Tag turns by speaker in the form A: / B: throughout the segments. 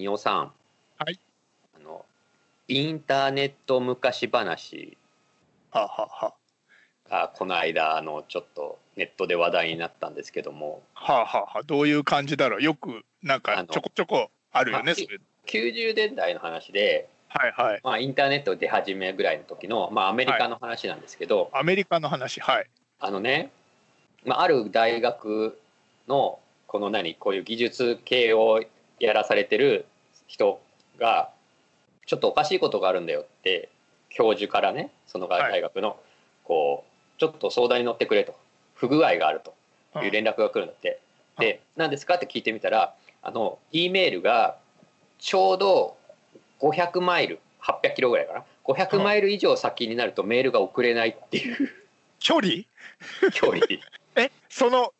A: 仁尾さん。
B: はい。
A: あの、インターネット昔話。
B: ははは。
A: が、この間、あの、ちょっとネットで話題になったんですけども、
B: ははは。どういう感じだろう。よくなんかちょこちょこあるよ
A: まあ
B: ねそれ
A: 90年代の話で、
B: はいはい。
A: まあ、インターネット出始めぐらいの時の、まあ、アメリカの話なんですけど、
B: アメリカの話はい。
A: あのね、まあ、ある大学のこの何こういう技術系をやらされてる人がちょっとおかしいことがあるんだよって教授からねその大学の、こうちょっと相談に乗ってくれと。不具合があると。いう連絡が来るんだって。で何ですかって聞いてみたらあの E メールがちょうど500マイル800キロぐらいかな。500マイル以上先になるとメールが送れないっていう。
B: 距離？
A: 距離。
B: え？その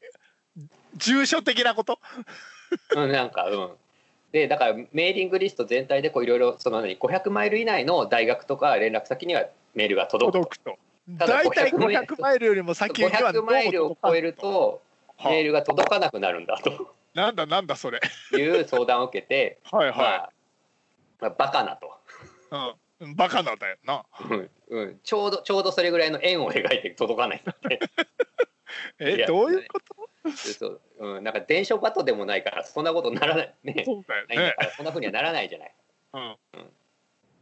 B: 住所的なこと？
A: うん、なんかうん。でだからメーリングリスト全体でこういろいろその何500マイル以内の大学とか連絡先にはメールが届く
B: と。
A: ただ
B: 大体
A: 500マイル
B: 500マイルよりも先には
A: 500マイルを超えると
B: は
A: メールが届かなくなるんだと。
B: なんだなんだそれ。
A: いう相談を受けて、
B: はいは
A: まあ、まあバカなと、
B: い、うん、バカなんだよな。
A: うん。うん、ちょうどちょうどそれぐらいの円を描いて届かないんだって
B: えどういうこと？
A: でそう、う。ん、なんか電書バトでもないからそんなことにならない。ね。
B: そうだよ
A: ないんだ
B: ね
A: からそんなふうにはならないじゃない。
B: うん。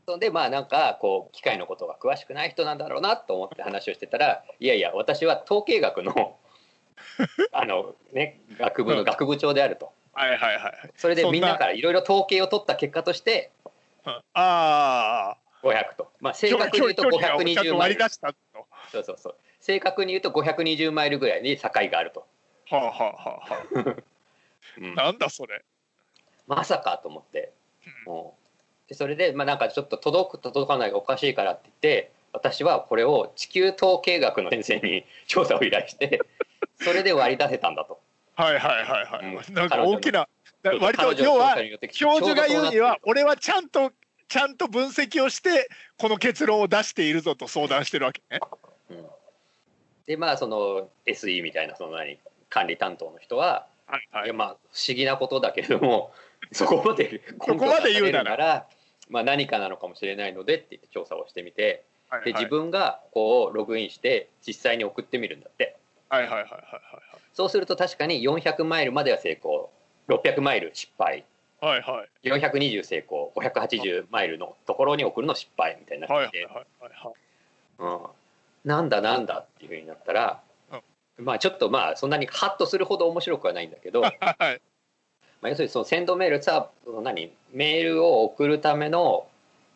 A: そんでまあなんかこう機械のことが詳しくない人なんだろうなと思って話をしてたらいやいや私は統計学の あのね学部の学部長であると。
B: はいはいはい
A: それでみんなからいろいろ統計を取った結果として
B: うん。ああ
A: 500と。まあ正確に言うと
B: 距離をちゃん
A: 520マイル。
B: と割り出したと。
A: そうそうそう。正確に言うと520マイルぐらいに境があると、
B: はあはあはあはあ。
A: うん。
B: なんだそれ。
A: まさかと思って。もう。でそれでまあなんかちょっと届く届かないがおかしいからって言って私はこれを地球統計学の先生に調査を依頼して それで割り出せたんだと。
B: はいはいはいはい、
A: うん。
B: なんか大きなだ割と要は教授が言うには俺はちゃんとちゃんと分析をしてこの結論を出しているぞと相談してるわけね。
A: うん。でまあその SE みたいなその何管理担当の人は、
B: はいはい。
A: いやまあ不思議なことだけれども そこまで
B: そこまで言うなら。
A: まあ、何かなのかもしれないのでって言って調査をしてみて
B: はいはい。
A: で自分がこうログインして実際に送ってみるんだって。
B: はいはいはいはい
A: そうすると確かに400マイルまでは成功。600マイル失敗。
B: はいはい。はい
A: 420成功。580マイルのところに送るの失敗みたいになっていて、
B: はいはいはいはいはい。
A: うん、なんだなんだっていうふうになったら、まあちょっとまあそんなにハッとするほど面白くはないんだけど、ま
B: はい。
A: あ要するにそのセンドメールさその何？メールを送るための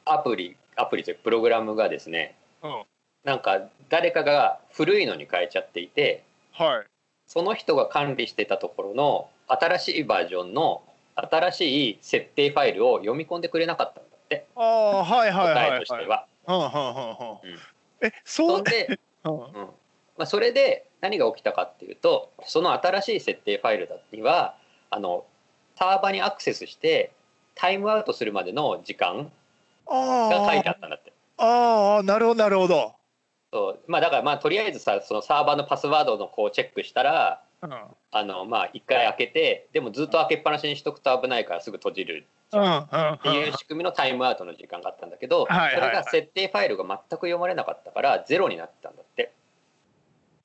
A: アプリアプリというかプログラムがですね
B: うん。
A: なんか誰かが古いのに変えちゃっていて
B: はい。
A: その人が管理してたところの新しいバージョンの新しい設定ファイルを読み込んでくれなかったんだって。
B: ああはいはいはい
A: 答え
B: はい
A: としては。
B: うんうんうんうん。
A: うん。
B: え
A: そ
B: そうん
A: で
B: うん。
A: うん。まあ、それで何が起きたかっていうとその新しい設定ファイルだにはあのサーバーにアクセスしてタイムアウトするまでの時間が書いてあ
B: あ
A: ったんだって。
B: ああなるほどなるほど。
A: そう。まあ、だからまあとりあえずさそのサーバーのパスワードのこうチェックしたら
B: うん。
A: あのまあ一回開けてでもずっと開けっぱなしにしとくと危ないからすぐ閉じる
B: うんうん
A: っていう仕組みのタイムアウトの時間があったんだけど、それが設定ファイルが全く読まれなかったからゼロになってたんだって。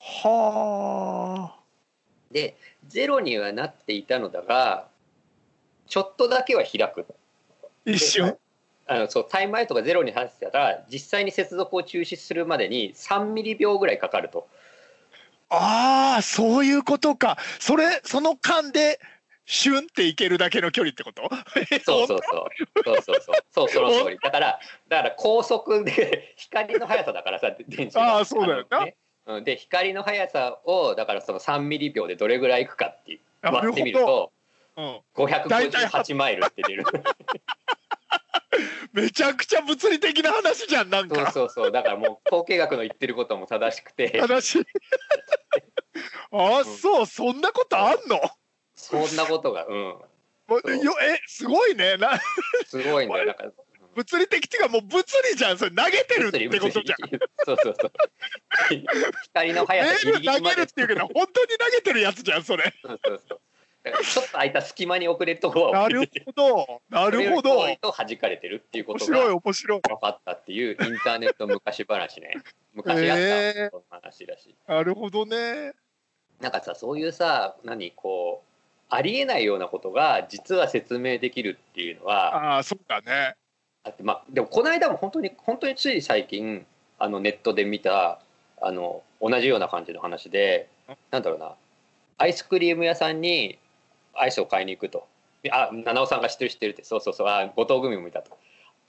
B: はあ。
A: でゼロにはなっていたのだがちょっとだけは開く
B: 一瞬
A: あのそうタイムアウトがゼロになってたら実際に接続を中止するまでに3ミリ秒ぐらいかかると。
B: ああそういうことか。それその間でシュンっていけるだけの距離ってこと？
A: そうそうそう。そうそうそう。そうその通り。だからだから高速で光の速さだからさ電池が。
B: あーそうだよ
A: ねうん。で光の速さをだからその3ミリ秒でどれぐらいいくかって割ってみると
B: うん、
A: 558マイルって出る
B: めちゃくちゃ物理的な話じゃんなん
A: そう
B: か
A: そうそう。だからもう統計学の言ってることも正しくて。
B: 話 ああそう。そんなことあんの？
A: そんなことがうん。
B: よえすごいね。な
A: すごい んだか
B: 物理的っていうかもう物理じゃん。それ投げてるってことじゃん。
A: そうそうそう光の
B: メ
A: 速さギリ
B: ール投げるっていうけど本当に投げてるやつじゃんそれ。
A: そうそうそう。ちょっと空いた隙間に遅れるとこは
B: なるほど。なるほど。
A: と弾かれてるっていうこと
B: 面白い
A: が
B: 面白い。
A: 分かったっていうインターネット昔話ね。昔あった、話だし。
B: なるほどね。
A: なんかさそういうさ何こうありえないようなことが実は説明できるっていうのは
B: ああそうだね
A: あってまあでもこの間も本当に本当につい最近あのネットで見たあの同じような感じの話でなんだろうなアイスクリーム屋さんにアイスを買いに行くと。あ七尾さんが知ってる知ってるってそうそうそうあ後藤組も見たと。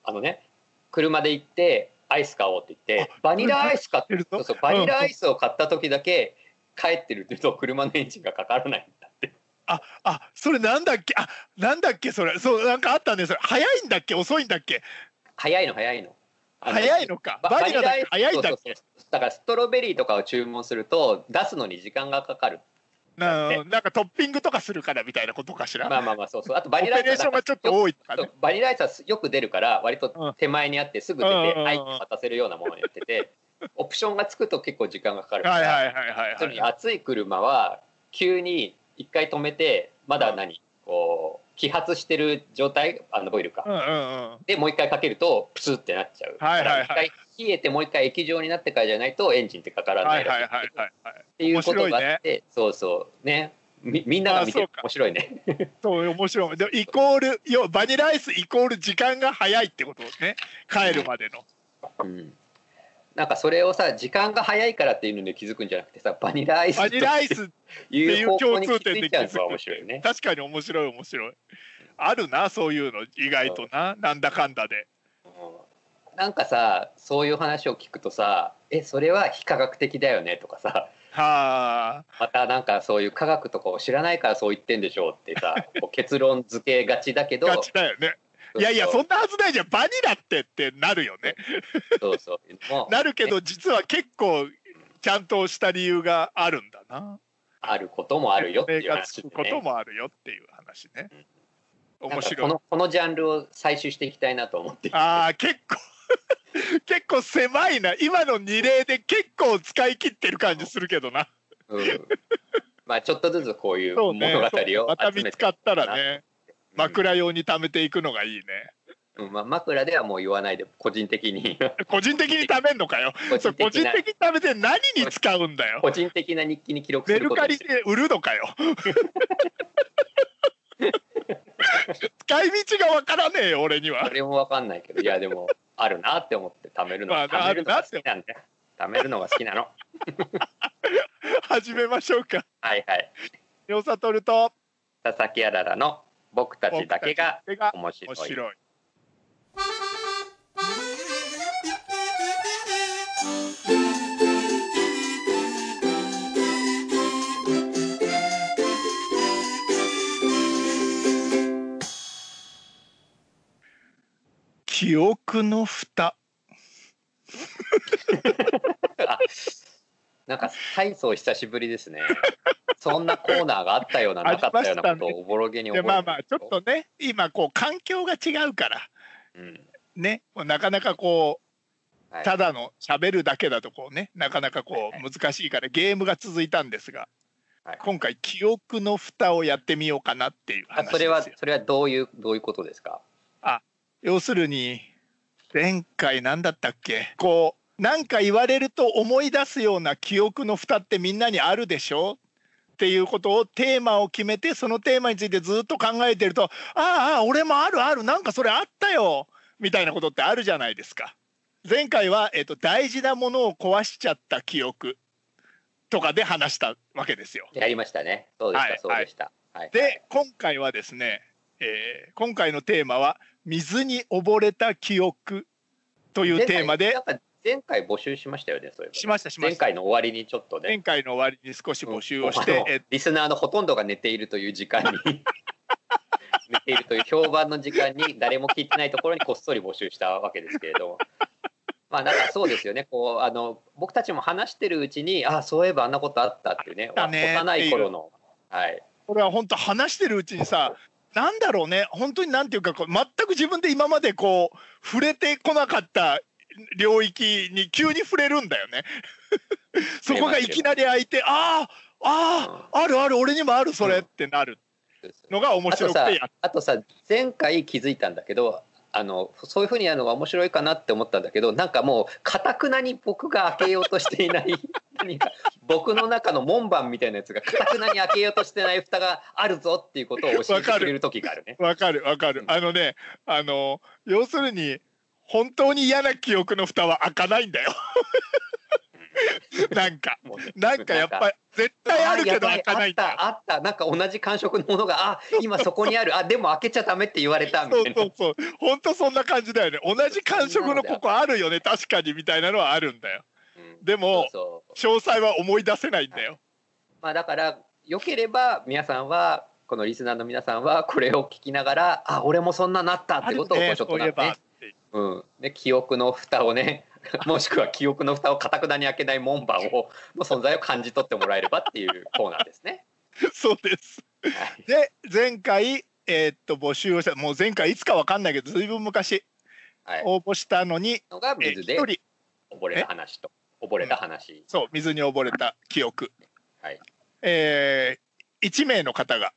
A: あのね車で行ってアイス買おうって言ってバニラアイス買っ
B: てるぞ。
A: そうそうバニラアイスを買った時だけ帰ってるっていうと車のエンジンがかからない
B: ああそれなんだっけ？あなんだっけ？それ。そうなんかあったね。それ。早いんだっけ？遅いんだっけ？
A: 早いの早いの。あの
B: 早いのか。
A: バ
B: バニラだ早いんだっけ？
A: だからストロベリーとかを注文すると出すのに時間がかかる。
B: ななんかトッピングとかするからみたいなことかしら、
A: まあまあまあそうそう。あとバニラアイス
B: がちょっと多いとかね。
A: バニラアイスはよく出るから割と手前にあってすぐ出てはい渡せるようなものにやっててオプションがつくと結構時間がかかるか
B: はいはい
A: ら
B: はいはい
A: それに
B: はい
A: 熱い車は急に一回止めてまだ何？こう揮発してる状態？あのボイルか。
B: うんうんうん。
A: でもう一回かけるとプスってなっちゃう。
B: はいはい
A: 一回冷えてもう一回液状になってからじゃないとエンジンってかから
B: は
A: ないらしい
B: いはいはいはいはい。
A: っていうことがあって、そうそう。ね。みみんなが見て面白いね。
B: そう面白い。でイコール要はバニラアイスイコール時間が早いってことね。帰るまでの。
A: うんなんかそれをさ時間が早いからっていうので気づくんじゃなくてさバニラアイス
B: バニラアイス
A: という方向に気づいちゃうのが面白いよね。
B: 確かに面白い面白い。あるなそういうの意外とな。なんだかんだで。
A: うん。なんかさそういう話を聞くとさ「えそれは非科学的だよね」とかさ。
B: はあ。
A: またなんかそういう科学とかを知らないからそう言ってんでしょうってさ結論付けがちだけど
B: ねいやいやそんなはずないじゃん。バニラってってなるよね。
A: そうそう。
B: なるけど実は結構ちゃんとした理由があるんだな。
A: あることもあるよっていう
B: が
A: 話で
B: つくこと
A: ね。
B: もあるよっていう話ね。
A: なん。か
B: 面白い。
A: このこのジャンルを採集していきたいなと思って
B: ああ結構。結構狭いな。今の2例で結構使い切ってる感じするけどな。
A: うん、まあちょっとずつこういう物語を
B: そうまた見つかったらね。
A: うん
B: 枕用に貯めていくのがいいね
A: うんまあ、枕ではもう言わないで個人的に。
B: 個人的に貯めんのかよ。
A: 個
B: そう個人
A: 人的
B: に貯めて何に使うんだよ。
A: 個人的な日記に記録
B: メ
A: することにして
B: ルカリで売るのかよ。使い道がわからねえよ俺には。
A: それもわかんないけどいやでもあるなって思って貯めるの。
B: まあ
A: 貯めるのが好きなんだよ貯めるのが好きなの。
B: 始めましょうか。
A: はいはい。
B: よさとると。
A: 佐々木あららの僕たちだけが面白い
B: 面白い。記憶の蓋。
A: あ なんか大層久しぶりですね。そんなコーナーがあったようななかったようなことをおぼろげに覚えて
B: でまあまあちょっとね今こう環境が違うから。
A: うん。
B: ねなかなかこう
A: はい。
B: ただの喋るだけだとこうねなかなかこう難しいからゲームが続いたんですが、
A: はい。
B: 今回記憶の蓋をやってみようかなっていう
A: あ
B: 話
A: それはそれはどういうどういうことですか？
B: 要するに前回何だったっけ？こう何か言われると思い出すような記憶の蓋ってみんなにあるでしょ？っていうことをテーマを決めてそのテーマについてずっと考えてるとああああ俺もあるあるなんかそれあったよみたいなことってあるじゃないですか。前回は、えっと、大事なものを壊しちゃった記憶とかで話したわけですよ。
A: やりましたね。そうでした、
B: はい
A: そうでした、はい、
B: で今回はですね、えー今回のテーマは「水に溺れた記憶」というテーマで
A: 前回募集しましたよねそういう
B: しましたしま
A: 前
B: した。
A: 回の終わりにちょっとね。
B: 前回の終わりに少し募集をし
A: うんリスナーのほとんどが寝ているという時間に 寝ているという評判の時間に誰も聞いてないところにこっそり募集したわけですけれども。まあなんかそうですよね。こうあの僕たちも話してるうちにあそういえばあんなことあったっていうね。
B: だね。
A: 幼い頃の。はい。
B: これは本当話してるうちにさなんだろうね。本当になんていうかこう全く自分で今までこう触れてこなかった領域に急に触れるんだよね。そこがいきなり開いてあああああるある俺にもあるそれってなる。のが面白くてやっ
A: あとさ前回気づいたんだけどあのそういうふうにやるのが面白いかなって思ったんだけどなんかもうかたくなに僕が開けようとしていない 何か僕の中の門番みたいなやつがかたくなに開けようとしてない蓋があるぞっていうことを教えてくれる時があるね。
B: わかるわかるあのねあの要するに本当に嫌な記憶の蓋は開かないんだよ。なんか。なんかやっぱり絶対あるけど開かないんだよ。
A: ああったあった。なんか同じ感触のものがあ今そこにある。あでも開けちゃダメって言われたみ
B: そう
A: たいな。
B: そうそう本当そんな感じだよね。同じ感触のここあるよね。確かにみたいなのはあるんだよ。
A: うん。
B: でも
A: そうそう。
B: 詳細は思い出せないんだよ。
A: まあだからよければ皆さんはこのリスナーの皆さんはこれを聞きながらあ俺もそんななったってことをちょっとなって、
B: そう
A: ん、で記憶の蓋をね もしくは記憶の蓋をかたくなに開けない門番をの存在を感じ取ってもらえればっていうコーナーですね。
B: そうです。
A: はい。
B: で前回えーっと募集をしたもう前回いつかわかんないけどずいぶん昔
A: はい、
B: 応募したのに
A: のが
B: えー
A: 水で
B: 一人。
A: 溺れた話と。溺れた話。
B: そう水に溺れた記憶。
A: はい、
B: えー、1名の方が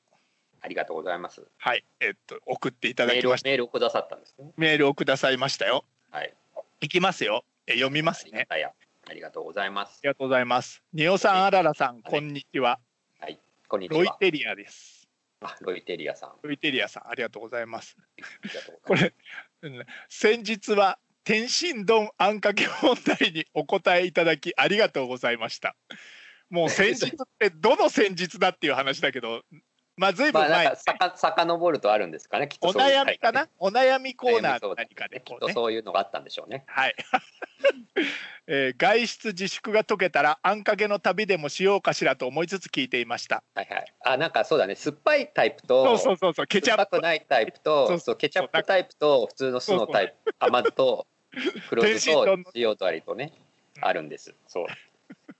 A: ありがとうございます。
B: はいえーっと送っていただきました
A: メールをくださったんですね。
B: メールをくださいましたよ
A: はい。
B: いきますよえー読みますね
A: たやありがとうございます
B: あ。りがとうございますニオさんあららさんこんにちは
A: こんにちは。
B: ロイテリアです
A: あロイテリアさん。あ
B: ロイテリアさんありがとうございますこれ、うん先日は天津丼あんかけ問題にお答えいただきありがとうございました。もう先日ってどの先日だっていう話だけど、まあずいぶん前、
A: なんかさか遡るとあるんですかね。きっと
B: お悩みかな、お悩みコーナー何かで
A: きっと。そういうのがあったんでしょうね。
B: はい。えー外出自粛が解けたらあんかけの旅でもしようかしらと思いつつ聞いていました。
A: はいはい。あなんかそうだね。酸っぱいタイプ
B: そ
A: と
B: うそうそうそうケチャップ
A: ないタイプ
B: そう
A: とそうケチャップタイプと普通の酢のタイプ甘酢と 黒酢と塩とありとねあるんです。そう。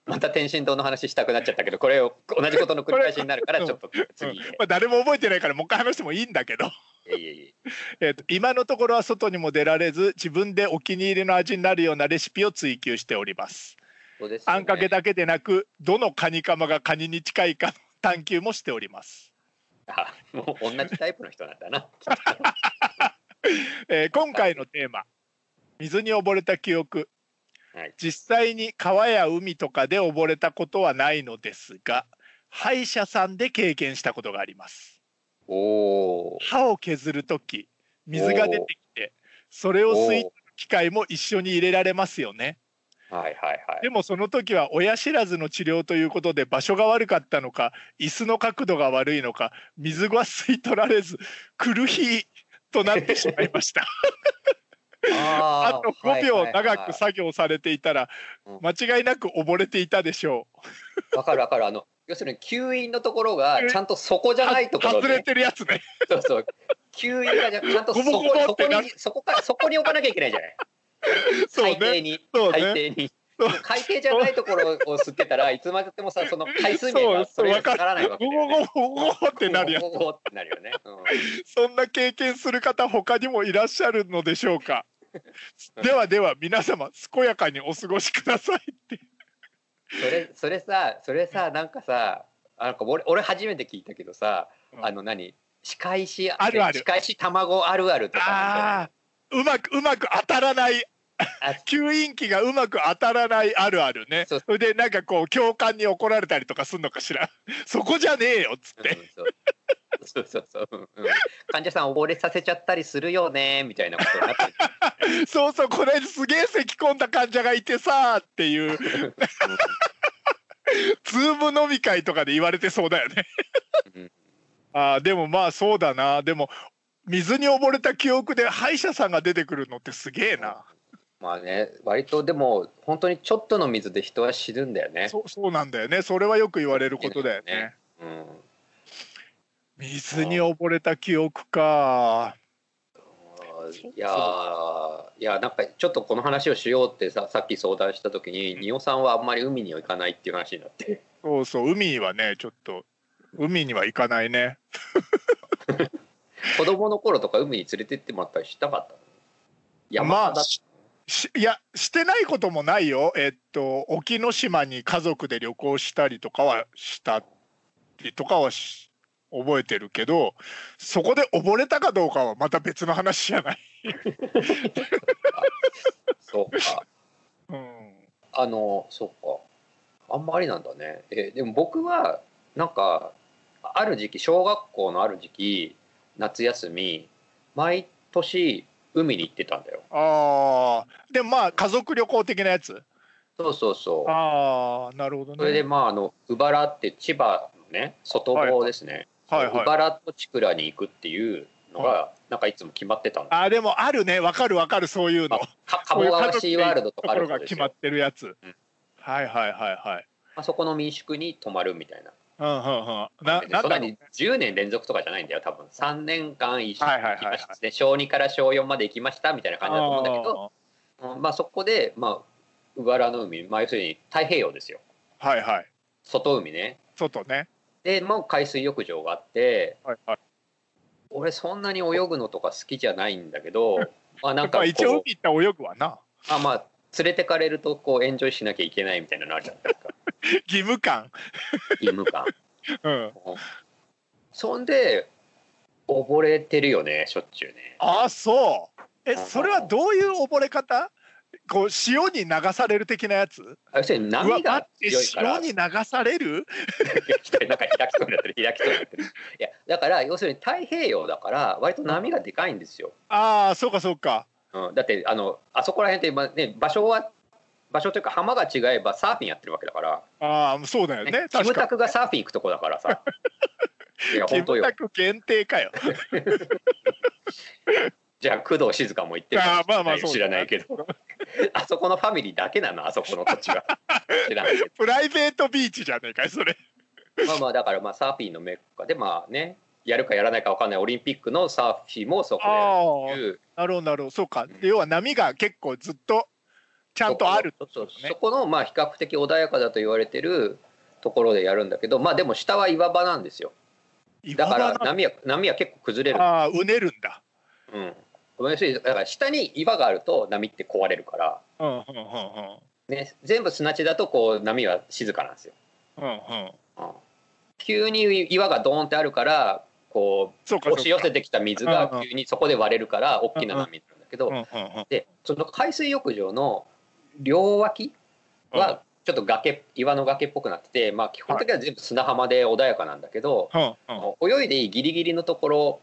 A: また天津丼の話したくなっちゃったけどこれを同じことの繰り返しになるからちょっと
B: うん
A: 次へ。
B: まあ、誰も覚えてないからもう一回話してもいいんだけど。
A: いえ
B: ー と今のところは外にも出られず自分でお気に入りの味になるようなレシピを追求しております。
A: そうですよね
B: あんかけだけでなくどのカニカマがカニに近いかの探求もしております。
A: あもう同じタイプの人なんだな。
B: えー今回のテーマ水に溺れた記憶
A: はい。
B: 実際に川や海とかで溺れたことはないのですが歯医者さんで経験したことがあります。歯を削る時水が出てきてそれを吸い取る機械も一緒に入れられますよね。
A: はいはいはい。
B: でもその時は親知らずの治療ということで場所が悪かったのか椅子の角度が悪いのか水が吸い取られず苦しいとなってしまいましたあ
A: あ
B: と5秒長く作業されていたら
A: うん。
B: 間違いなく溺れていたでしょう。
A: わかるわかる。あの要するに吸引のところがちゃんとそこじゃないところ
B: 外れ
A: で、
B: てるやつね。
A: そうそう。吸引がちゃんとそこ
B: ゴボゴボ
A: そこにそこかそこに置かなきゃいけないじゃない。
B: そう
A: 海底
B: ね
A: に、
B: そうね。
A: 海底に。海底じゃないところを吸ってたらいつまででもさその海水面が
B: そ
A: れが下がらないわけ
B: ゴ
A: だよね。
B: ゴゴゴゴってなるや
A: ゴゴゴってなるよね。うん。
B: そんな経験する方他にもいらっしゃるのでしょうか？ではでは皆様健やかにお過ごしくださいって。
A: それそれさそれさなんかさあなんか俺俺初めて聞いたけどさ、
B: うん。
A: あの何？仕返し
B: あるある。
A: 仕返し卵あるあるとか
B: ああうまくうまく当たらない
A: あ
B: 吸引器がうまく当たらないあるあるね。
A: そ
B: れでなんかこう教官に怒られたりとかすんのかしら。そこじゃねえよっつって、
A: うんそう。そうそうそう、うん。うん患者さん溺れさせちゃったりするよねみたいなことになってる。
B: そうそうこれすげえ咳込んだ患者がいてさっていう。ズーム飲み会とかで言われてそうだよね。
A: うん。
B: あーでもまあそうだな。でも水に溺れた記憶で歯医者さんが出てくるのってすげえな、
A: まあね割とでも本当にちょっとの水で人は死ぬんだよね。
B: そうそうなんだよね。それはよく言われることだよね。
A: ねうん。
B: 水に溺れた記憶か。
A: いやーいやなんかちょっとこの話をしようってささっき相談した時に仁尾さんはあんまり海には行かないっていう話になって。
B: そうそう海はねちょっと海には行かないね。
A: 子供の頃とか海に連れてってもらったりしたかったの？山
B: まあ
A: だ
B: ししいやしてないこともないよ。えっと沖ノ島に家族で旅行したりとかはしたりとかはし覚えてるけどそこで溺れたかどうかはまた別の話じゃない。
A: そうか。
B: うん、
A: あのそうか。あんまりなんだね。えでも僕はなんかある時期小学校のある時期夏休み毎年海に行ってたんだよ。
B: ああでもまあ家族旅行的なやつ？
A: そうそうそう。
B: ああなるほどね。
A: それでまああの鵜原って千葉のね外房ですね、
B: はいはい。
A: 鵜原と千倉に行くっていうのがなんかいつも決まってたんだ
B: あーでもあるね。わかるわかる。そういうの。
A: まあか鴨川シーワールドとかある
B: ところが決まってるやつ。
A: うん。
B: はいはいはいはい。
A: まあ、そこの民宿に泊まるみたいな
B: うんうんうん。な
A: そんなに10年連続とかじゃないんだよ多分3年間一緒に
B: はいはいはいはい
A: 行きましたね小2から小4まで行きましたみたいな感じだと思うんだけどうんまあそこでまあ鵜原の海、まあ、要するに太平洋ですよ
B: はいはい。
A: 外海ね
B: 外ね。
A: でもう海水浴場があって
B: はいはい。
A: 俺そんなに泳ぐのとか好きじゃないんだけど まあなんか
B: 一応
A: う
B: 海行ったら泳ぐわな。
A: あまあ連れてかれるとこうエンジョイしなきゃいけないみたいなのあるじゃないですか
B: 義務感。
A: 義務感
B: うん。
A: そんで溺れてるよねしょっちゅうね
B: あそう。えそれはどういう溺れ方？こう潮に流される的なやつ？
A: あ要するに
B: うわ
A: 波が強いから
B: 潮に流される？
A: なんか開きそうになってる開きそうになってるいやだから要するに太平洋だから割と波がでかいんですよ、
B: ああそうかそうか。
A: うん、だってあのあそこら辺って、まあね、場所は場所というか浜が違えばサーフィンやってるわけだから、
B: ああそうだよ
A: ね。
B: ね。
A: キムタクがサーフィン行くとこだからさ。いや
B: キ
A: 本当よ。
B: ムタク限定かよ。
A: じゃあ工藤静香も行ってる。
B: あーまあまあそうだ
A: 知らないけど。あそこのファミリーだけなのあそこの土地は。知らない
B: プライベートビーチじゃねえかいそれ。
A: まあまあだからまあサーフィンのメッカ。でまあねやるかやらないか分かんないオリンピックのサーフィンもそこで
B: なるほどなるほど。そうか。で要は波が結構ずっとちゃんとある。
A: そうそこのまあ比較的穏やかだと言われてるところでやるんだけどまあでも下は岩場なんですよ。だ。から波は波は結構崩れる、
B: ああうねるんだ。
A: うん、だから下に岩があると波って壊れるから、
B: うんうんうんうん。
A: ね、全部砂地だとこう波は静かなんですよ、
B: うんうん。
A: うん、急に岩がドーンってあるからこ
B: そう
A: 押し寄せてきた水が急にそこで割れるから大きな波になるんだけど、
B: うんうんうん。
A: でその海水浴場の両脇はちょっと崖岩の崖っぽくなってて、まあ、基本的には全部砂浜で穏やかなんだけど。泳いでいいギリギリのところ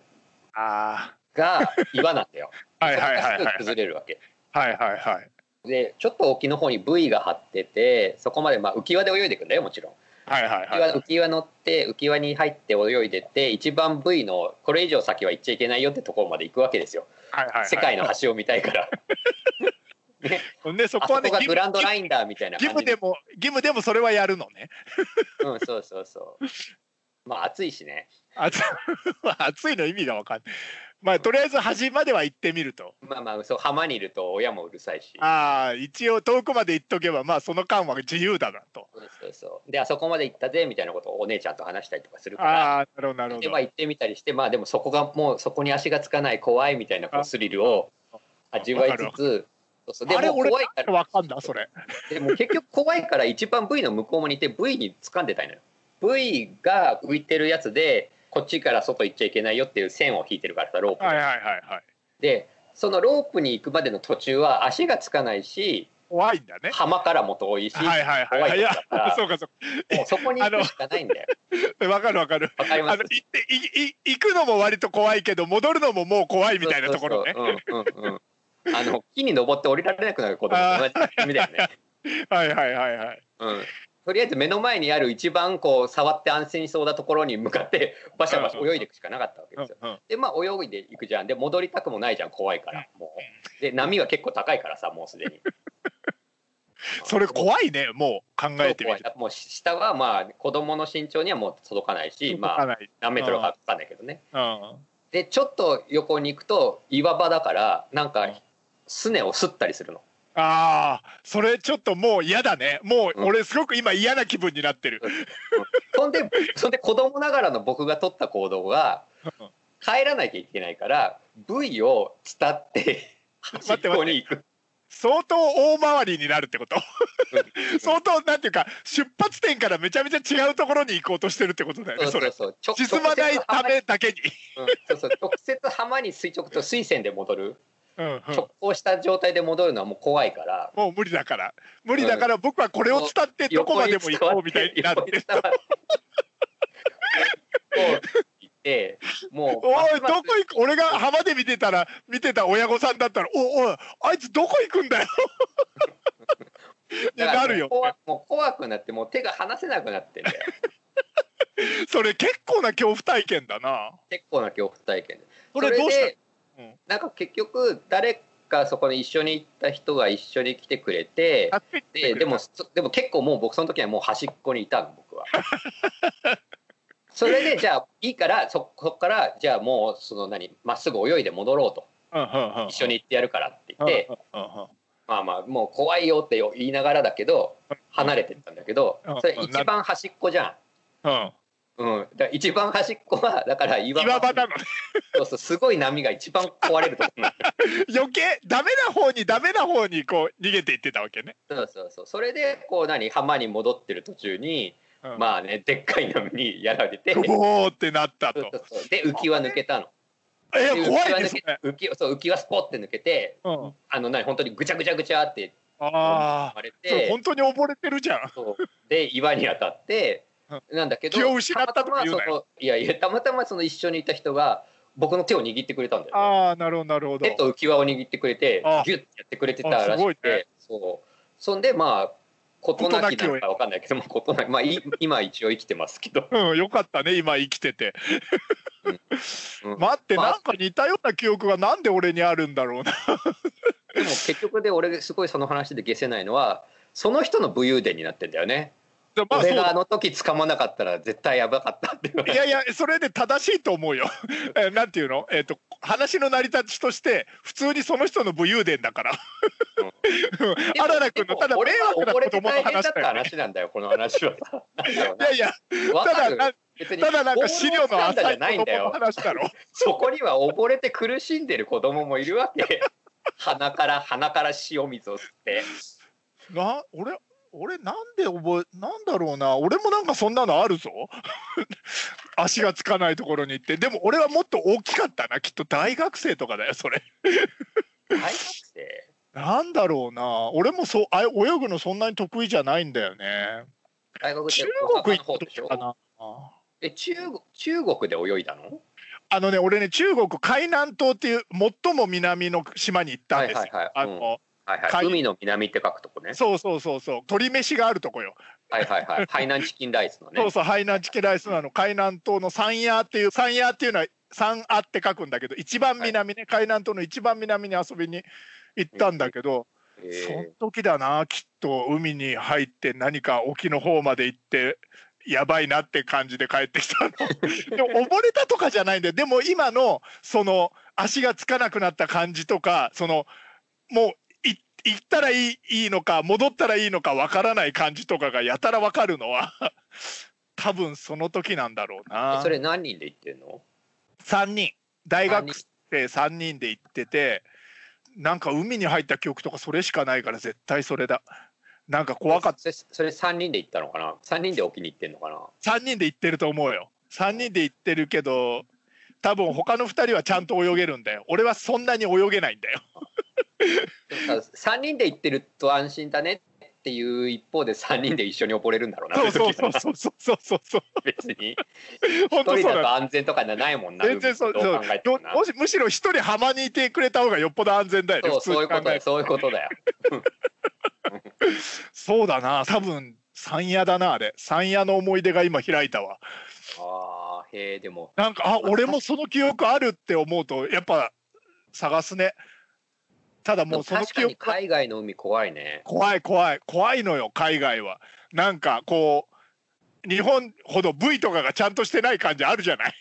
B: あ
A: が岩なんだよ。
B: あ はいはいはい
A: 崩れるわけ。
B: はいはいはい
A: でちょっと沖の方にブイが張っててそこまでまあ浮き輪で泳いでいくんだよもちろん。
B: はいはいはい
A: 浮き輪乗って浮き輪に入って泳いでって一番ブイのこれ以上先は行っちゃいけないよってところまで行くわけですよ。
B: はいはいはい
A: 世界の橋を見たいから。ね、
B: でそ
A: こ
B: こはね
A: グランドラインだみたいな
B: 義務でも義務でもそれはやるのね。
A: うんそうそうそう。まあ暑いしね。
B: 暑 暑いの意味が分かんない。まあとりあえず端までは行ってみると。
A: まあまあそう浜にいると親もうるさいし。
B: ああ一応遠くまで行っとけばまあその間は自由だなと。
A: そうそうそう。であそこまで行ったぜみたいなことをお姉ちゃんと話したりとかするから。
B: ああなるほどなるほど。
A: でまあ行ってみたりしてまあでもそこがもうそこに足がつかない怖いみたいなこうスリルを味わいつつそうそう。でも怖いから。
B: 分かんだそれ。
A: でも結局怖いから一番 V の向こうにいて V に掴んでたいのよ。V が浮いてるやつでこっちから外行っちゃいけないよっていう線を引いてるからさロープで,、
B: はいはいはいはい。
A: でそのロープに行くまでの途中は足がつかないし
B: 怖いんだね。
A: 浜からも遠いし、
B: はいはい
A: 怖
B: はい。いいや そうかそう
A: もうそこに行くしかないんだよ。
B: か分かる分かる。
A: わかります？
B: 行っていい行くのも割と怖いけど戻るのももう怖いみたいなところね。
A: そうそうそう。うんうんうん あの木に登って降りられなくなることと同じだよね。
B: はいはいはいはい
A: うん。とりあえず目の前にある一番こう触って安心しそうなところに向かってバシャバシャ泳いでいくしかなかったわけですよ。でまあ泳いでいくじゃんで戻りたくもないじゃん怖いからもう。で波は結構高いからさもうすでに。
B: それ怖いねもう考えてみる
A: もう下はまあ子供の身長にはもう届かないしまあ何メートルかわかんないけどね。
B: うん
A: でちょっと横に行くと岩場だからなんかすねをすったりするの。
B: ああそれちょっともう嫌だね。もう
A: うん
B: 俺すごく今嫌な気分になってる。
A: そんでそんで子供ながらの僕が取った行動が
B: うん。
A: 帰らなきゃいけないから V を伝って端っこに行く。
B: 相当大回りになるってこと？相当なんていうか出発点からめちゃめちゃ違うところに行こうとしてるってことだよねそれ。沈まないためだけに、
A: うん。そうそう。直接浜に垂直と水線で戻る
B: うんうん。
A: 直行した状態で戻るのはもう怖いから。
B: もう無理だから。無理だから僕はこれを伝ってどこまでも行こうみたいになって
A: っ もう
B: おいどこ行く？俺が浜で見てたら見てた親御さんだったらおおいあいつどこ行くんだよ。に
A: だ
B: なるよ。
A: もう怖くなってもう手が離せなくなってんだよ。
B: それ結構な恐怖体験だな。
A: 結構な恐怖体験。で
B: それどうした？
A: で
B: うん。
A: なんか結局誰かそこに一緒に行った人が一緒に来てくれてででもそでも結構もう僕その時はもう端っこにいたの僕は。それでじゃあいいからそそこからじゃあもうその何まっすぐ泳いで戻ろうと。
B: うんうんうん
A: 一緒に行ってやるからって言ってまあまあもう怖いよって言いながらだけど離れてったんだけど
B: うん。
A: それ一番端っこじゃ
B: うん
A: ん。うん、だ一番端っこはだから岩
B: 岩場なのね。
A: そうそうすごい波が一番壊れるとこ。ろなの
B: 余計ダメな方にダメな方にこう逃げていってたわけね、
A: そうそうそう。それでこう何浜に戻ってる途中に、
B: うん。
A: まあねでっかい波にやられて。
B: おーってなったと。
A: そうそうそう。で浮き輪抜けたの。
B: い。や
A: で
B: 怖い
A: 浮き輪抜
B: ですね
A: け浮きそう浮き輪スポって抜けて
B: うん。
A: あの何本当にぐちゃぐちゃぐちゃって
B: あ
A: 割れ
B: あそう
A: て
B: 本当に溺れてるじゃん。
A: そう。で岩に当たって
B: うん
A: なんだけど
B: 気を失ったとか言うなよ。
A: いやいやたまたまその一緒にいた人が僕の手を握ってくれたんだよ、ね。
B: ああなるほどなるほど。
A: 手と浮き輪を握ってくれて
B: あ
A: ギュッてやってくれてたらしくて、
B: ね。
A: そう。そんでまあ事なき
B: 事なきを
A: なんかわかんないけども事なきまあい 今一応生きてますけど、
B: うんよかったね今生きてて。
A: うん。
B: 待って
A: まあ
B: なんか似たような記憶がなんで俺にあるんだろうな。
A: でも結局で俺すごいその話で消せないのはその人の武勇伝になってんだよね。
B: でまあ
A: 俺があの時捕まなかったら絶対やばかったってい
B: やいやそれで正しいと思うよ。えなんていうの、えっと話の成り立ちとして普通にその人の武勇伝だから。あらら君のただ迷
A: 俺は溺れてった
B: 話
A: なんだよこの話はい
B: やいやただなただなんか資料の浅い
A: ゃないんだ
B: 子供の
A: よ。
B: 話だろ。
A: そこには溺れて苦しんでる子供もいるわけ。鼻から鼻から塩水を吸って。
B: な俺俺なんで覚えなんだろうな。俺もなんかそんなのあるぞ。足がつかないところに行って。でも俺はもっと大きかったな。きっと大学生とかだよそれ。
A: 大学生？
B: なんだろうな。俺もそうあ泳ぐのそんなに得意じゃないんだよね。
A: 大学
B: 中国行った時かな。
A: え中国中国で泳いだの？
B: あのね俺ね中国海南島っていう最も南の島に行ったんですよ、あの、
A: はいはい。
B: 海
A: 海の南って書くとこね。
B: そうそうそうそう鶏飯があるとこよ
A: はいはいはい。海南チキンライスのね。
B: そうそう海南チキンライスなの海南島の山野っていう山野っていうのは山野って書くんだけど一番南ね、海南島の一番南に遊びに行ったんだけど、
A: へ
B: その
A: ー
B: 時だなきっと海に入って何か沖の方まで行ってやばいなって感じで帰ってきたの でも溺れたとかじゃないんだよでも今のその足がつかなくなった感じとかそのもうい行ったらいいいいのか戻ったらいいのかわからない感じとかがやたらわかるのは 多分その時なんだろうな。
A: えそれ何人で行ってんの
B: ？3人。大学
A: 三
B: 生3人で行っててなんか海に入った記憶とかそれしかないから絶対それだ。なんか怖かった。
A: それそれ3人で行ったのかな ?3 人で沖に行ってんのかな
B: ？3人で行ってると思うよ。3人で行ってるけど多分他の2人はちゃんと泳げるんだよ。俺はそんなに泳げないんだよ。
A: 3人で行ってると安心だねっていう一方で3人で一緒に溺れるんだろうな
B: そうそうそうそうそうそうそう。
A: 別に。
B: 本
A: 一人だと
B: 当そうだ
A: 安全とかじゃないもんな
B: 全然そう
A: ど
B: そう。
A: も
B: しむしろ1人浜にいてくれた方がよっぽど安全だよね
A: そうそういうことだよそういうことだよ。
B: そう だな多分山野だなあれ。山野の思い出が今開いたわ。
A: ああへえでも。
B: なんかあ俺もその記憶あるって思うとやっぱ探すね。ただ
A: でも
B: もうその
A: 確かに
B: 記憶は
A: 海外の海怖いね。
B: 怖い怖い。怖いのよ海外は。なんかこう日本ほど V とかがちゃんとしてない感じあるじゃない？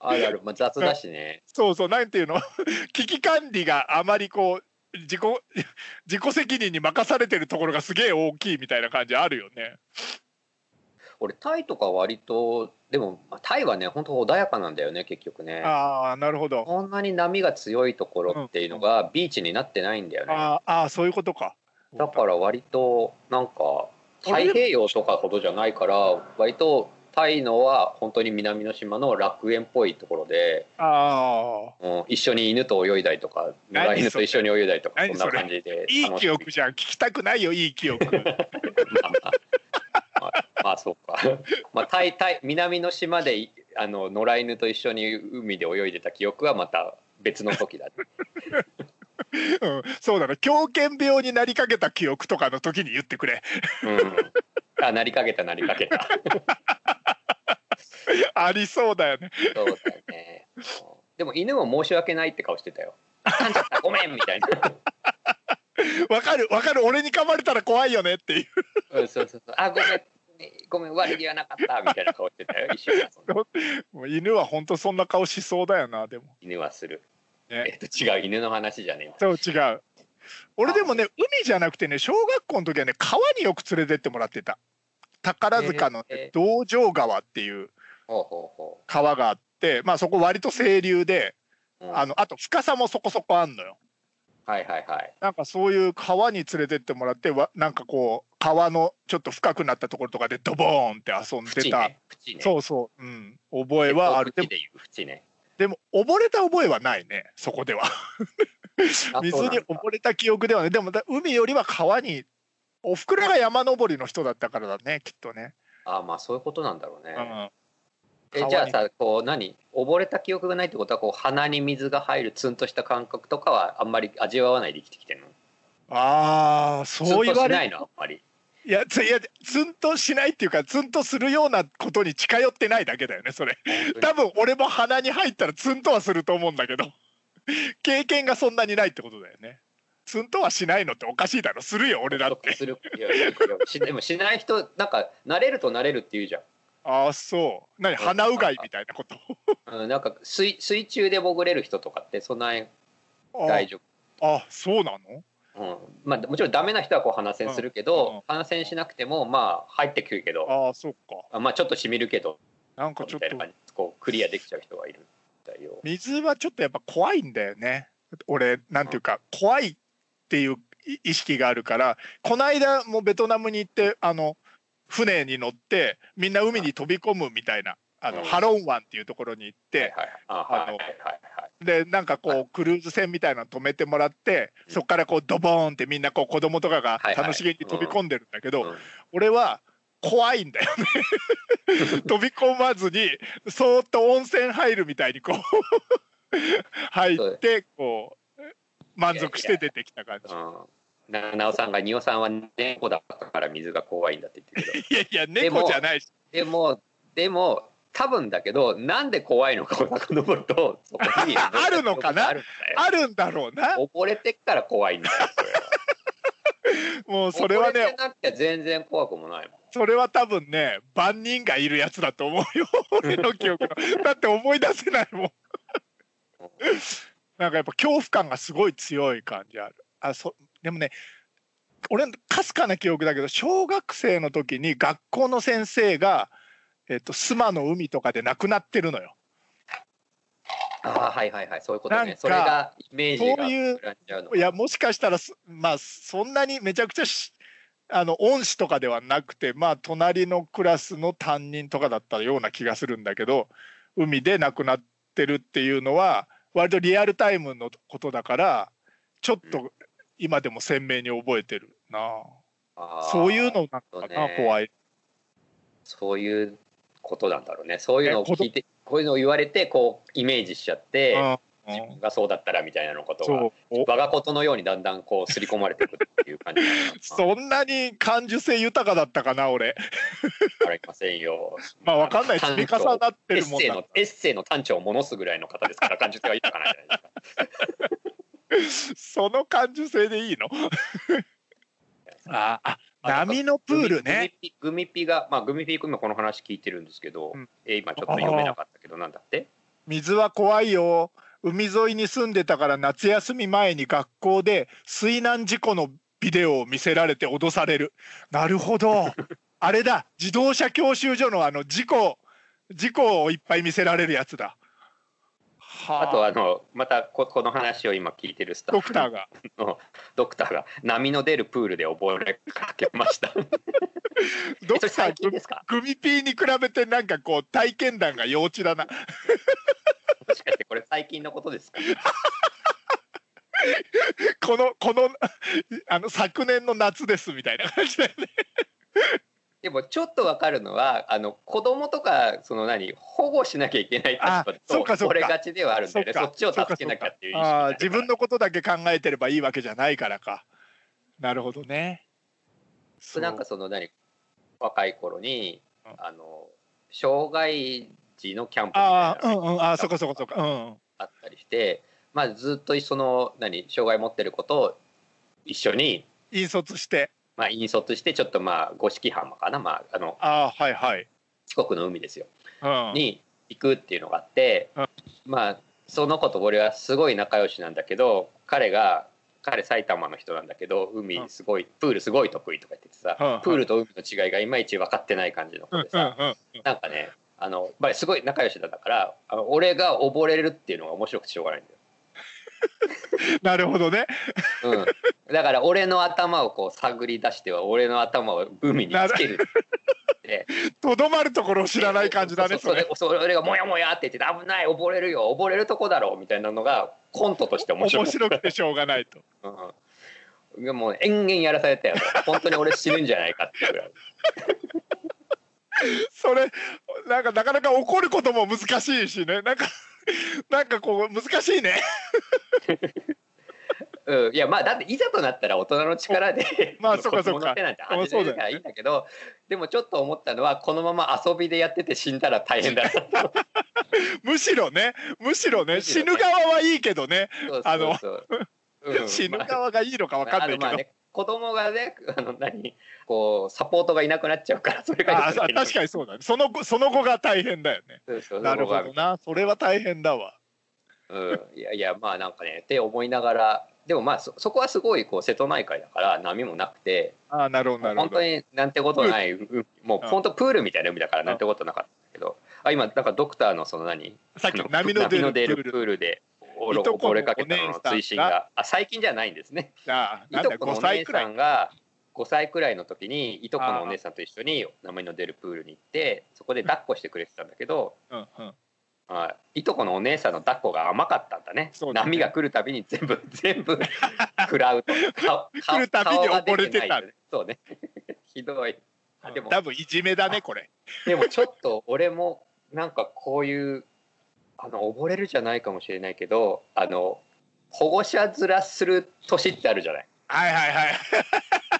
A: あるある、まあ、雑だしね。
B: そうそうなんていうの？危機管理があまりこう自己自己責任に任されてるところがすげえ大きいみたいな感じあるよね。
A: 俺タイとか割とでもまあタイはね本当穏やかなんだよね結局ね。
B: ああなるほど。
A: こんなに波が強いところっていうのがビーチになってないんだよね、
B: あーあーそういうことか。
A: だから割となんか太平洋とかほどじゃないから割とタイのは本当に南の島の楽園っぽいところで、
B: ああ
A: うん、一緒に犬と泳いだりとか野良犬と一緒に泳いだりとかそんな感じで
B: いい記憶じゃん。聞きたくないよいい記憶。
A: まあまあそうか、まあ、タイタイ南の島でいあの野良犬と一緒に海で泳いでた記憶はまた別の時だね。
B: うん、そうだな狂犬病になりかけた記憶とかの時に言ってくれ。
A: うん。あなりかけたなりかけた。
B: ありそうだよね。
A: そうだよね。うん。でも犬も申し訳ないって顔してたよ。噛んじゃった。ごめんみたいな。
B: わかるわかる。俺に噛まれたら怖いよねっていう。
A: うんそうそうそう。あごめんごめん悪気はなかったみたいな顔してたよ一緒に遊んで。
B: 犬は本当そんな顔しそうだよなでも。
A: 犬はする。え
B: ね
A: っと違う犬の話じゃねえわ。
B: そう違う。俺でもね海じゃなくてね小学校の時はね川によく連れてってもらってた。宝塚の、ね
A: え
B: 道場川っていう川があってまあそこ割と清流で
A: う、うん。
B: あのあと深さもそこそこあんのよ
A: はいはいはい。
B: なんかそういう川に連れてってもらってわなんかこう川のちょっと深くなったところとかでドボーンって遊んでた、
A: 縁ね縁ね。
B: そうそう、うん、覚えはある。でも
A: 縁で言う縁ね。
B: でも溺れた覚えはないねそこでは。
A: あ
B: 水に溺れた記憶ではねでもだ海よりは川におふくろが山登りの人だったからだねきっとね、
A: あまあそういうことなんだろうね、
B: うん、
A: えじゃあさこう何？溺れた記憶がないってことはこう鼻に水が入るツンとした感覚とかはあんまり味わわないで生きてきてるの？
B: ああそう言わ
A: ツンとしない
B: れ
A: の？あんまり。
B: いやついやツンとしないっていうかツンとするようなことに近寄ってないだけだよねそれ。多分俺も鼻に入ったらツンとはすると思うんだけど。経験がそんなにないってことだよね。ツンとはしないのっておかしいだろ。するよ俺だって。
A: する。いやいやいやしでもしない人なんか慣れると慣れるって言うじゃん
B: ああそう。何鼻うがいみたいなこと？
A: うん、なんか水水中で潜れる人とかってそんなに
B: あ
A: 大丈
B: あそうなの？
A: 夫、うん。まあ、もちろんダメな人はこう鼻栓するけ
B: うん
A: ど、鼻栓しなくてもまあ入ってくるけど
B: ああそっか。
A: あまあちょっとしみるけど
B: なんかちょったと
A: こうクリアできちゃう人がいるみたいよ。
B: 水はちょっとやっぱ怖いんだよね。俺なんていうか怖いっていう意意識があるからこの間もベトナムに行ってあの船に乗ってみんな海に飛び込むみたいなあの
A: うん。
B: ハロン湾っていうところに行ってでなんかこうクルーズ船みたいなの止めてもらって
A: うん。
B: そこからこうドボーンってみんなこう子供とかが
A: はいはい。
B: 楽しげに飛び込んでるんだけど
A: うん。
B: 俺は怖いんだよね。飛び込まずにそーっと温泉入るみたいにこう 入ってこう満足して出てきた感じ。
A: うんななおさんが「におさんは猫だから水が怖いんだ」って言ってるけど。
B: いやいや猫じゃないし。
A: でもでも多分だけどなんで怖いのかを遡るとそこに
B: あるのかな？
A: あるんだ
B: ろうな。
A: 溺れてっから怖いんだよそれは。
B: もうそれは
A: 溺れ
B: ね
A: てなきゃ全然怖くもないもん。
B: それは多分ね万人がいるやつだと思うよ俺の記憶の。だって思い出せないもん。なんかやっぱ恐怖感がすごい強い感じある。あそでもね俺かすかな記憶だけど小学生の時に学校の先生が、えっと須磨の海とかで亡くなってるのよ。
A: ああはいはいはい。そういうことね。それがイメージが
B: そういう
A: 膨らんじゃうの
B: いやもしかしたらすまあそんなにめちゃくちゃしあの恩師とかではなくてまあ隣のクラスの担任とかだったような気がするんだけど海で亡くなってるっていうのは割とリアルタイムのことだからちょっと今でも鮮明に覚えてるな。そういうのなんかな、
A: ね。
B: 怖い。
A: そういうことなんだろうね。そういうのを聞いてこういうのを言われてこうイメージしちゃって自分がそうだったらみたいなのことが我がことのようにだんだんこう刷り込まれていくっていう感じ
B: そんなに感受性豊かだったかな俺。
A: ありませんよ。
B: まあわかんない。積み重なってるもん
A: エッセイの短調を戻すぐらいの方ですから感受性は豊かなんじゃないですか。
B: その感受性でいいの？ああ波のプールね。
A: グミピが、まあ、グミピー今この話聞いてるんですけど、
B: うん。
A: えー今ちょっと読めなかったけど、なんだって？
B: 水は怖いよ。海沿いに住んでたから夏休み前に学校で水難事故のビデオを見せられて脅される。なるほど。あれだ。自動車教習所のあの事故事故をいっぱい見せられるやつだ。は
A: あ。とあのまたここの話を今聞いてるスタッフのドクターが波の出るプールで溺れかけました。
B: ドクター
A: 近ですか？
B: グミピーに比べてなんかこう体験談が幼稚だな。
A: もしかしてこれ最近のことですか？
B: このこのあの昨年の夏ですみたいな感じだよね
A: でもちょっとわかるのはあの子供とかその何保護しなきゃいけない立場と
B: そうか
A: 俺がちではあるんだよね。そっちを助けなきゃっていう
B: あ自分のことだけ考えてればいいわけじゃないからか。なるほどね。
A: なんかその何若い頃に
B: うん。
A: あの障害児のキャンプみたいな
B: ああうんうん。あーそこそこそこうん。
A: あったりして、まあ、ずっとその何障害持ってる子と一緒に、
B: 引率して
A: まあ、引率してちょっとまあ五色浜かな、まあ、あの
B: ああはいはい、
A: 四国の海ですよ。
B: うん、
A: に行くっていうのがあって、
B: うん。
A: まあその子と俺はすごい仲良しなんだけど彼が彼埼玉の人なんだけど海すごい、プールすごい得意とか言っててさ、
B: うん。
A: プールと海の違いがいまいち分かってない感じの子でさ、
B: うんうん
A: なんかねあの、まあ、すごい仲良しだからあの俺が溺れるっていうのが面白くてしょうがないんだよ。
B: なるほどね。
A: うん、だから俺の頭をこう探り出しては俺の頭を海につける。
B: とどまるところを知らない感じだね
A: それ。
B: それ
A: がモヤモヤって言って危ない溺れるよ溺れるとこだろうみたいなのがコントとして面白い、
B: 面白くてしょうがないと。
A: うん、でもう延々やらされたよ。本当に俺死ぬんじゃないかっていう。ぐらい
B: それなんかなかなか怒ることも難しいしね。なんか なんかこう難しいね。
A: うん、いやまあだっていざとなったら大人の力で
B: まあそうかそうか。
A: なんて
B: あそうだよ
A: 始めるからいいんだけどでもちょっと思ったのはこのまま遊びでやってて死んだら大変だ
B: むしろね。むしろね。
A: むしろね。
B: 死ぬ側はいいけどね。あの死ぬ
A: まあ。
B: 側がいいのか分かんないけど、
A: まあね子供がねあの何こうサポートがいなくなっちゃうからそれが
B: 確かにそうだね。その子その後が大変だよね。
A: にそうそう。
B: なるほどな。それは大変だわ。
A: うん、いやいやまあなんかねって思いながらでもまあそそこはすごいこう瀬戸内海だから波もなくて
B: ああなるほどなるほど。
A: 本当になんてことない、うん。もう本当プールみたいな海だからなんてことなかったけど。あ今なんかドクターのその何？
B: さっき波の出るプール
A: で
B: いとこのお姉さん
A: が。あ最近じゃないんですね。
B: ああ
A: い
B: なんだ5
A: とこのお姉さんが5歳くらいの時にいとこのお姉さんと一緒に波の出るプールに行ってそこで抱っこしてくれてたんだけど、
B: うんうん。
A: はいいとこのお姉さんの抱っこが甘かったんだね。
B: ね。
A: 波が来るたびに全部 全部食らうと。顔
B: 来るたびに溺れてた
A: ね。そうね。ひどい。あでも
B: 多分いじめだねこれ。
A: でもちょっと俺もなんかこういうあの溺れるじゃないかもしれないけどあの保護者面する年ってあるじゃない。
B: はいはいはい。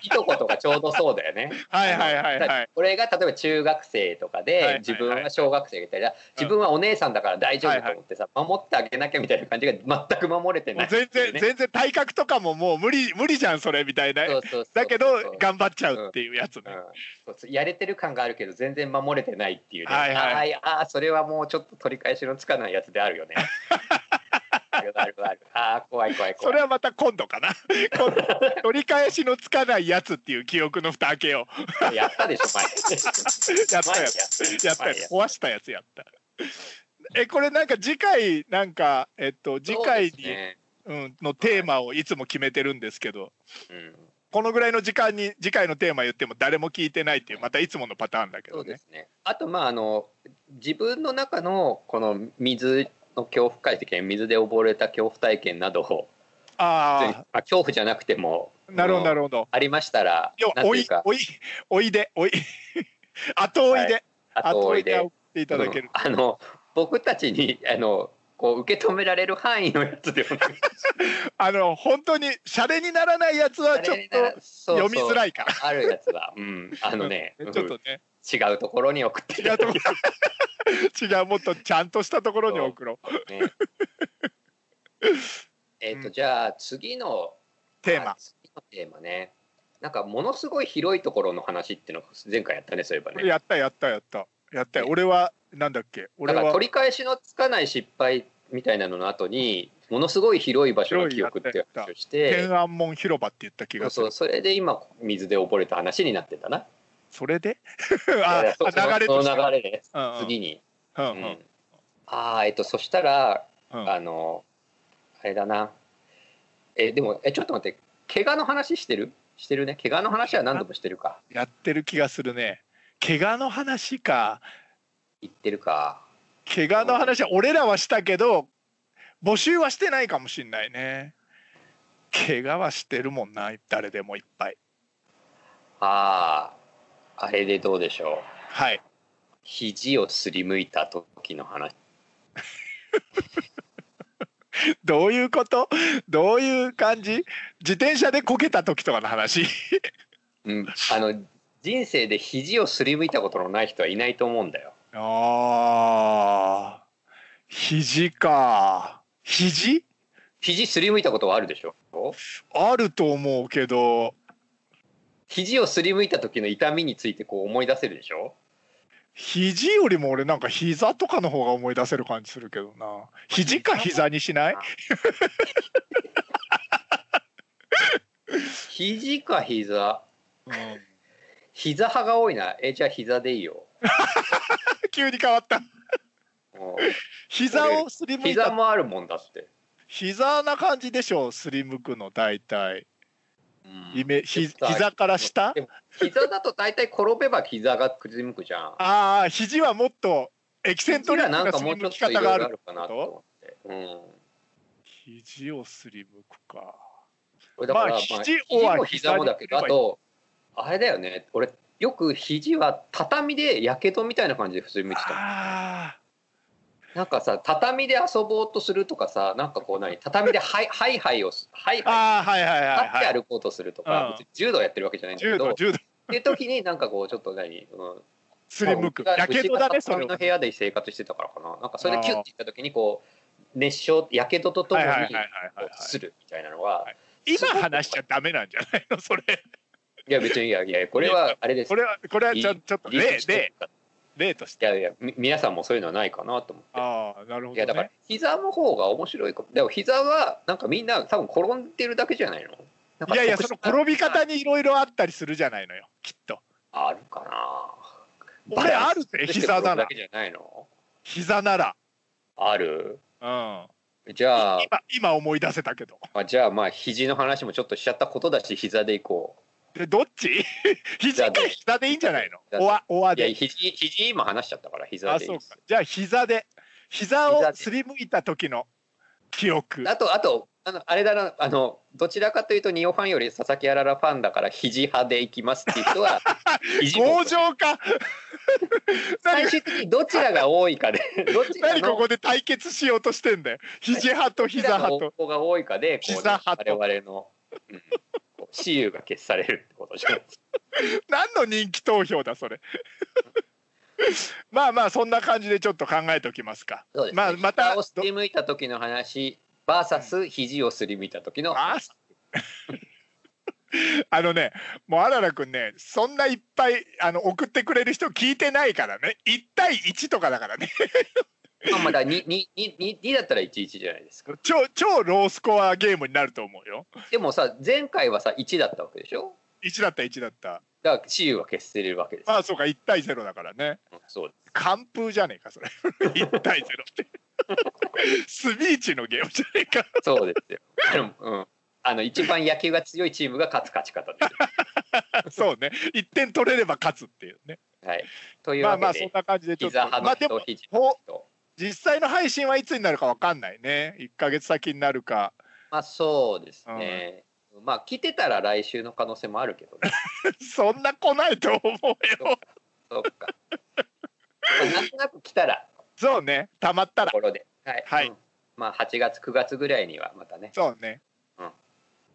A: いとことかちょうどそうだよね。
B: はいはいはいはい。
A: 俺が例えば中学生とか
B: はいはいはい。
A: で自分は小学生みたいな自分はお姉さんだから大丈夫と思ってさ守ってあげなきゃみたいな感じが全く守れて
B: も
A: ない。
B: う全然、全然体格とかももう無理無理じゃんそれみたいな。
A: そうそうそう
B: だけど頑張っちゃうっていうやつね、
A: やれてる感があるけど全然守れてないっていうね、
B: はいはい。
A: あーあーそれはもうちょっと取り返しのつかないやつであるよね あるあるあるああ怖い怖い怖い。
B: それはまた今度かな。今度取り返しのつかないやつっていう記憶の蓋開けよう。
A: やったでしょ前。
B: やったや
A: 前
B: つ。やったや。壊したやつやった。えこれなんか次回なんかえっと次回に、
A: ね。
B: うん、のテーマをいつも決めてるんですけど。
A: うん。
B: このぐらいの時間に次回のテーマ言っても誰も聞いてないっていうまたいつものパターンだけどね。
A: そうですね。あとまああの自分の中のこの水の恐怖体験水で溺れた恐怖体験などを
B: あ
A: まあ恐怖じゃなくても
B: あなるほどな
A: る
B: るほど。
A: ありましたら
B: おいおいおいでおい 後追いで、
A: はい。後追いで。
B: で送っていただける。
A: うん、あの僕たちにあのこう受け止められる範囲のやつで
B: あの本当にシャレにならないやつはちょっと読みづら
A: い
B: いから。
A: あるやつは、うん、あのね、
B: う ん
A: うん。
B: ちょっとね
A: 違うところに送って。
B: 違うとこ違うもっとちゃんとしたところに送ろう。
A: ね。えっと、
B: うん。
A: じゃあ次の
B: テーマ。
A: あ次のテーマね。なんかものすごい広いところの話っていうのを前回やったねそういえばね。
B: やったやったやった。やった。よ
A: ね。
B: 俺はなんだっけ？俺は
A: 取り返しのつかない失敗みたいなのの後にものすごい広い場所の記憶って話をして。
B: 天安門広場って言った気がする。
A: そうそうそれで今水で溺れた話になってんだな
B: それで？
A: い
B: あ流れ
A: その流れで
B: うんうん。
A: 次に、
B: うん。
A: う
B: うん。ん
A: ああえっとそしたら
B: うん。
A: あのあれだな。えでもえちょっと待って怪我の話してる？してるね。怪我の話は何度もしてるか。
B: やってる気がするね。怪我の話か。
A: 言ってるか。
B: 怪我の話は俺らはしたけど募集はしてないかもしんないね。怪我はしてるもんな誰でもいっぱい。
A: あああれでどうでしょう？
B: はい。
A: 肘をすりむいた時の話。
B: どういうこと？どういう感じ？自転車でこけた時とかの話。
A: うん。あの人生で肘をすりむいたことのない人はいないと思うんだよ。
B: あー。肘か。肘？
A: 肘すりむいたことはあるでしょ？
B: あると思うけど
A: 肘をすりむいた時の痛みについてこう思い出せるでしょ？
B: 肘よりも俺なんか膝とかの方が思い出せる感じするけどな。肘か膝にしない？
A: 肘か膝。
B: うん。
A: 膝派が多いな。えじゃあ膝でいいよ。
B: 急に変わった。
A: うん。
B: 膝をすりむいた。
A: 膝もあるもんだって、
B: 膝な感じでしょすりむくの大体。
A: うん
B: イメひ膝から下？
A: 膝だと大体転べば膝がくりむくじゃん。
B: ああ肘はもっとエキセントリック
A: な
B: すりむき方がある
A: といろいろあるかなと思って、うん、
B: 肘をすりむくか。
A: だから、
B: まあ
A: まあ、
B: 肘
A: も膝もだけどあとあれだよね。俺よく肘は畳でやけどみたいな感じで普通に見てた
B: あ
A: なんかさ畳で遊ぼうとするとかさなんかこう何？畳でハイ ハイハイをすハイ
B: ー
A: ハ
B: あーはいはい
A: イ
B: はいはい。
A: 立って歩こうとするとか、
B: うん。
A: 別に柔道やってるわけじゃないんだけどっ
B: 柔道柔道。
A: ていう時になんかこうちょっと何、うん、
B: すりむく。
A: まあ
B: やけどだねそれ
A: の部屋で生活してたからかな。なんかそれでキュッていった時にこう熱傷やけどとともに
B: はいはいはいはいはいはい
A: するみたいなのは、
B: はい。今話しちゃダメなんじゃないの？それ。
A: いや別にいやいやこれはあれです
B: これはこれはちょちょっと例
A: 理
B: 例例として。
A: いやいやみ皆さんもそういうのはないかなと思って。
B: ああなるほど
A: いやだから
B: ね
A: 膝の方が面白いかも。でも膝はなんかみんな多分転んでるだけじゃないの？
B: いやいやその転び方にいろいろあったりするじゃないのよきっと。
A: あるかな。
B: 俺あるぜ膝なら。
A: だけじゃないの？
B: 膝なら。
A: ある？
B: うん。
A: じゃあ
B: 今今思い出せたけど。
A: あじゃあまあ肘の話もちょっとしちゃったことだし膝でいこ
B: でどっち？肘か膝でいいんじゃないの？おわおわ
A: ういや
B: で
A: 肘肘今話しちゃったから膝
B: あ
A: でいいうです。
B: そか。じゃあ膝で。膝をすりむいた時の記憶。
A: あとあとあのあれだな。あのどちらかというとニオファンより佐々木あららファンだから肘派でいきますっていう人は
B: 強情か。
A: 最終的にどちらが多いかで。どちらの
B: 何ここで対決しようとしてんだよ。肘派と膝派と。
A: 方が多いかでこう、我々の、うん、こう私有が決されるってことじゃないですか
B: 何の人気投票だそれまあまあそんな感じでちょっと考えておきますか
A: そうですね、
B: まあまた
A: 膝をすりむいた時の話バーサス肘をすりむいた時の
B: ああのねもうあららくんねそんないっぱいあの送ってくれる人聞いてないからね1対1とかだからね
A: まあまだ 2, 2, 2, 2だったら11じゃないですか。
B: 超超ロースコアゲームになると思うよ。
A: でもさ前回はさ1だったわけでしょ
B: ？1だった1だった。
A: だから私有は決せれるわけです、
B: まあそうか1対0だからね。
A: うんそうです。
B: 完封じゃねえかそれ。1対0って。スビーチのゲームじゃねえか。
A: そうですよ、うん、あの一番野球が強いチームが勝つ勝ち方です。
B: そうね。1点取れれば勝つっていうね。
A: はい。という
B: まあ
A: わけで、
B: まあそんな感じでちょっと。ま実際の配信はいつになるかわかんないね。1か月先になるか。
A: まあそうですね、まあ来てたら来週の可能性もあるけどね。
B: そんな来ないと思うよ。
A: そうか、まあ、なんとなく来たら。
B: そうね。たまったら。
A: ところで。はい、
B: はい。
A: うん。まあ8月9月ぐらいにはまたね。
B: そうね。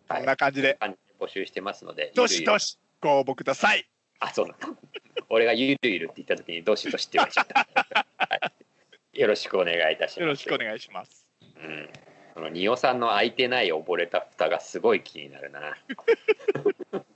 A: はい
B: こんな
A: 感じで。募集してますので
B: どし。ど
A: し
B: しご応募ください。
A: あそうだ俺がゆるゆるって言った時にどしどしって言われちゃった、はい、よろしくお願いいたします。
B: よろしくお願いします。
A: うん。この仁尾さんの開いてない溺れた蓋がすごい気になるな